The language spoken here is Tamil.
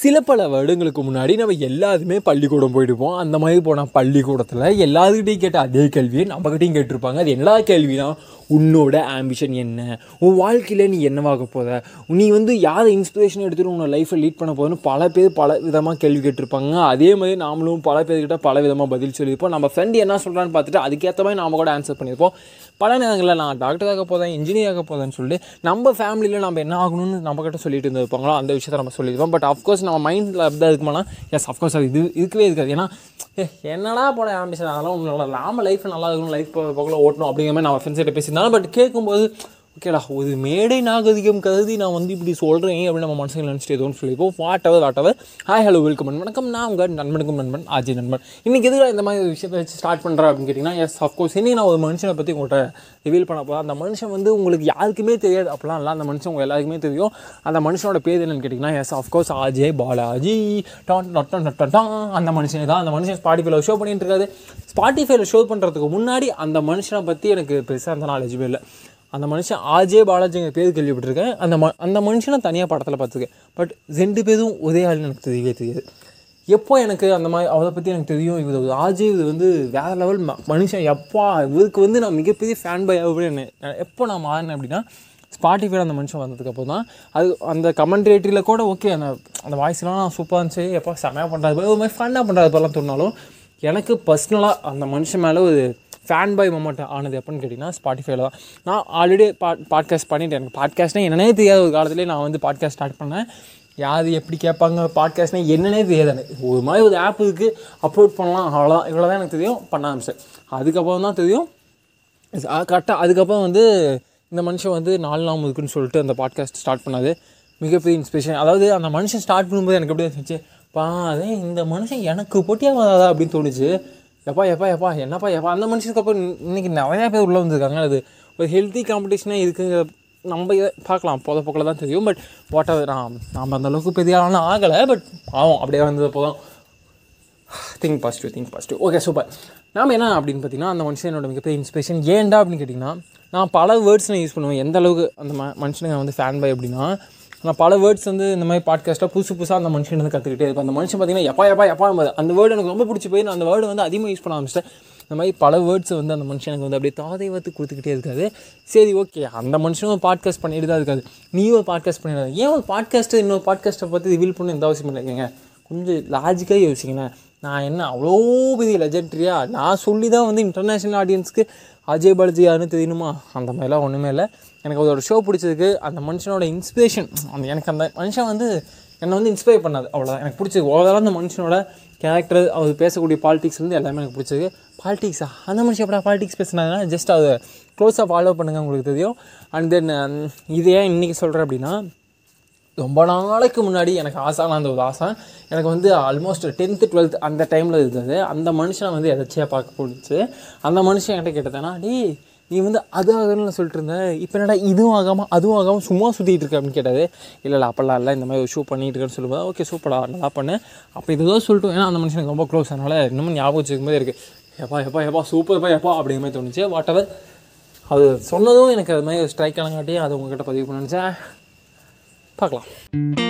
சில பல வருடங்களுக்கு முன்னாடி நம்ம எல்லாருமே பள்ளிக்கூடம் போயிடுவோம். அந்த மாதிரி போனால் பள்ளிக்கூடத்தில் எல்லாருக்கிட்டையும் கேட்ட அதே கேள்வியை நம்மக்கிட்டையும் கேட்டிருப்பாங்க. அது எல்லா கேள்வினா உன்னோட ஆம்பிஷன் என்ன? உன் வாழ்க்கையில் நீ என்னவாக போத நீ வந்து யாரை இன்ஸ்பிரேஷன் எடுத்துகிட்டு உன்னோட லைஃப்பை லீட் பண்ண போதுன்னு பல பேர் பல விதமாக கேள்வி கேட்டிருப்பாங்க. அதே மாதிரி நாமளும் பல பேர்கிட்ட பல விதமாக பதில் சொல்லியிருப்போம். நம்ம ஃப்ரெண்டு என்ன சொல்கிறான்னு பார்த்துட்டு அதுக்கேற்ற மாதிரி நாம் கூட ஆன்சர் பண்ணியிருப்போம். பல நேரங்களில் நான் டாக்டராக போதேன் இன்ஜினியராக போதேன்னு சொல்லிட்டு நம்ம ஃபேமிலியில் நம்ம என்ன ஆகணும்னு நம்மக்கிட்ட சொல்லிட்டு இருந்திருப்பாங்களோ அந்த விஷயத்தை நம்ம சொல்லியிருப்போம். பட் அஃப்கோர்ஸ் நம்ம மைண்டில் அப்படி தான் இருக்குமானா? எஸ் அஃப்கோர்ஸ் அது இது இருக்கவே இருக்காது. ஏன்னா ஏ என்னடா போட ஆம்பிஷன் அதெல்லாம் உங்களோட நாம லைஃப் நல்லா இருக்கணும் லைஃப் போகல ஓட்டணும் அப்படிங்கிற மாதிரி நம்ம ஃப்ரெண்ட்ஸ்கிட்ட பேசி இருந்தாலும் பட் கேட்கும்போது ஓகேடா ஒரு மேடை நாகரிகம் கருதி நான் வந்து இப்படி சொல்கிறேன் அப்படின்னு நம்ம மனசுக்கு நினச்சிட்டு எதுவும் சொல்லிப்போம் whatever whatever hi hello welcome வணக்கம். நான் உங்கள் நண்பனுக்கும் நண்பன் ஆஜி நண்பன். இன்றைக்கி எதுக்காக இந்த மாதிரி விஷயத்த விஷயத்தை வச்சு ஸ்டார்ட் பண்ணுறேன் அப்படின்னு கேட்டிங்கன்னா எஸ் அஃப்கோர்ஸ் இன்றைக்கி நான் ஒரு மனுஷனை பற்றி உங்கள்கிட்ட ரிவீல் பண்ண போகிறேன் அந்த மனுஷன் வந்து உங்களுக்கு யாருக்குமே தெரியாது. அப்படிலாம் இல்லை. அந்த மனுஷன் உங்கள் எல்லாருக்குமே தெரியும். அந்த மனுஷனோட பேர் என்னன்னு கேட்டிங்கன்னா yes of course RJ Balaji. Don don don don don அந்த மனுஷன் தான். அந்த மனுஷன் ஸ்பாட்டிஃபைல ஷோ பண்ணிட்டு இருக்காது ஸ்பாட்டிஃபைல ஷோ பண்ணுறதுக்கு முன்னாடி அந்த மனுஷனை பற்றி எனக்கு பெருசாக அந்த நாலேஜுமே இல்லை. அந்த மனுஷன் ஆஜே பாலாஜிங்க பேர் கேள்விப்பட்டிருக்கேன். அந்த ம அந்த மனுஷனை தனியாக படத்தில் பார்த்துருக்கேன். பட் ரெண்டு பேரும் ஒரே ஆள் எனக்கு தெரியவே தெரியாது. எப்போ எனக்கு அந்த மாதிரி அவரை பற்றி எனக்கு தெரியும்? இவர் ஆஜே இது வந்து வேறு லெவல் ம மனுஷன். எப்பா இவருக்கு வந்து நான் மிகப்பெரிய ஃபேன் பை அப்படின்னு எப்போ நான் மாறினேன் அப்படின்னா ஸ்பாட்டிஃபைல அந்த மனுஷன் வந்ததுக்கப்புறம் தான். அது அந்த கமெண்ட்ரேட்டரியில் கூட ஓகே அந்த அந்த வாய்ஸ்லாம் நான் சூப்பராக இருந்துச்சு. எப்போ செமையாக பண்ணுறாரு ஒரு மாதிரி ஃபன்னாக பண்ணுறாரு போலாம் தோணாலும் எனக்கு பர்சனலாக அந்த மனுஷன் மேலே ஒரு ஃபேன் பாய் மொமெண்ட் ஆனது எப்போன்னு கேட்டிங்கன்னா ஸ்பாட்டிஃபைல தான். நான் ஆல்ரெடி பா பாட்காஸ்ட் பண்ணிட்டேன். எனக்கு பாட்காஸ்ட்னா என்னன்னே தெரியாத ஒரு காலத்துலேயே நான் வந்து பாட்காஸ்ட் ஸ்டார்ட் பண்ணேன். யார் எப்படி கேட்பாங்க பாட்காஸ்ட்னா என்னன்னே தெரியாது எனக்கு. ஒரு மாதிரி ஒரு ஆப் இருக்குது அப்லோட் பண்ணலாம். அவ்வளோதான் இவ்வளோ தான் எனக்கு தெரியும். பண்ண ஆரம்பிச்சேன். அதுக்கப்புறம் தான் தெரியும். கரெக்டாக அதுக்கப்புறம் வந்து இந்த மனுஷன் வந்து நாலு நாள் இருக்குன்னு சொல்லிட்டு அந்த பாட்காஸ்ட் ஸ்டார்ட் பண்ணாது மிகப்பெரிய இன்ஸ்பிரேஷன் அதாவது அந்த மனுஷன் ஸ்டார்ட் பண்ணும்போது எனக்கு எப்படி இருந்துச்சு? பா அதே இந்த மனுஷன் எனக்கு போட்டியாக வராதா அப்படின்னு தோணுச்சு. எப்பா எப்பா எப்பா என்னப்பா எப்பா அந்த மனுஷனுக்கு அப்புறம் இன்றைக்கி நிறையா பேர் உள்ளே வந்திருக்காங்க. அது ஒரு ஹெல்த்தி காம்படிஷனாக இருக்குங்க. நம்ம இதை பார்க்கலாம். போத போக்கில் தான் தெரியும். பட் வாட் எவர் நான் நாம் அந்தளவுக்கு பெரிய ஆளான ஆகலை. பட் ஆகும் அப்படியே வந்தது போதும். Think positive think positive okay super நாம் என்ன அப்படின்னு பார்த்தீங்கன்னா அந்த மனுஷன் என்னோட மிகப்பெரிய இன்ஸ்பிரேஷன் ஏன்டா அப்படின்னு கேட்டிங்கன்னா நான் பல வேர்ட்ஸ் நான் யூஸ் பண்ணுவேன். எந்த அளவுக்கு அந்த ம மனுஷனுங்க வந்து ஃபேன் பை அப்படின்னா நான் பல வேர்ட்ஸ் வந்து இந்த மாதிரி பாட்காஸ்ட்டாக புதுசு புதுசாக அந்த மனுஷன் வந்து கற்றுக்கிட்டே இருப்பேன். அந்த மனுஷன் பார்த்தீங்கன்னா எப்பா எப்பா எப்பா அந்த வேர்டு எனக்கு ரொம்ப பிடிச்சி போய் நான் அந்த வேர்டு வந்து அதிகமாக யூஸ் பண்ண ஆரம்பிச்சிட்டேன். இந்த மாதிரி பல வேர்ட்ஸ் வந்து அந்த மனுஷனுக்கு வந்து அப்படியே தாதைவத்து கொடுத்துக்கிட்டே இருக்காது சரி ஓகே அந்த மனுஷனும் பாட்காஸ்ட் பண்ணிட்டு தான் இருக்காது நீயும் ஒரு பாட்காஸ்ட் பண்ணிடாது ஏன் ஒரு பாட்காஸ்ட்டு இன்னொரு பாட்காஸ்ட்டை பற்றி ரிவீல் பண்ண எந்த அவசியம் இல்லைங்க கொஞ்சம் லாஜிக்காக யோசிங்களேன் நான் என்ன அவ்வளோ பெரிய லெஜெண்ட்ரியா நான் சொல்லி தான் வந்து இன்டர்நேஷ்னல் ஆடியன்ஸ்க்கு அஜய் பாலாஜி யாருன்னு தெரியணுமா? அந்த மாதிரிலாம் ஒன்றுமே இல்லை. எனக்கு அதோட ஷோ பிடிச்சதுக்கு அந்த மனுஷனோட இன்ஸ்பிரேஷன் அந்த எனக்கு அந்த மனுஷன் வந்து என்னை வந்து இன்ஸ்பயர் பண்ணாது அவ்வளோதான் எனக்கு பிடிச்சது ஓவரால் அந்த மனுஷனோட கேரக்டர் அவர் பேசக்கூடிய பாலிடிக்ஸ் வந்து எல்லாமே எனக்கு பிடிச்சது. பாலிடிக்ஸா அந்த மனுஷன் எப்படா பாலிடிக்ஸ் பேசுனாங்கன்னா ஜஸ்ட் அதை க்ளோஸாக ஃபாலோ பண்ணுங்கள் உங்களுக்கு தெரியும். அண்ட் தென் இது ஏன் இன்றைக்கி சொல்கிறேன் அப்படின்னா ரொம்ப நாளைக்கு முன்னாடி எனக்கு ஆசான அந்த ஒரு ஆசை எனக்கு வந்து ஆல்மோஸ்ட் டென்த்து டுவெல்த் அந்த டைமில் இருந்தது. அந்த மனுஷனை வந்து எதாச்சியாக பார்க்க போணுச்சு. அந்த மனுஷன் என்கிட்ட கேட்டதுன்னா டே நீ வந்து அது ஆகணும்னு சொல்லிட்டு இருந்த. இப்போ என்னடா இதுவும் ஆகாமல் அதுவும் ஆகாமல் சும்மா சுற்றிட்டு இருக்க? அப்படின்னு கேட்டாது. இல்லை இல்லை அப்போல்லாம் இல்லை. இந்த மாதிரி ஒரு ஷூ பண்ணிட்டு இருக்கேன்னு சொல்லும்போது ஓகே சூப்பரா நல்லா பண்ணு. அப்போ இதுதான் சொல்லிட்டு ஏன்னா அந்த மனுஷனுக்கு ரொம்ப க்ளோஸ் அதனால் இன்னமும் ஞாபகம் வச்சுக்கும்போது இருக்குது எப்பா எப்பா எப்பா சூப்பர்ப்பா எப்பா அப்படிங்கிற மாதிரி தோணுச்சு. வாட் எவர் அது சொன்னதும் எனக்கு அது மாதிரி ஸ்ட்ரைக் ஆனங்காட்டியும் அது உங்ககிட்ட பதிவு பண்ண நினச்சேன். பார்க்கலாம்.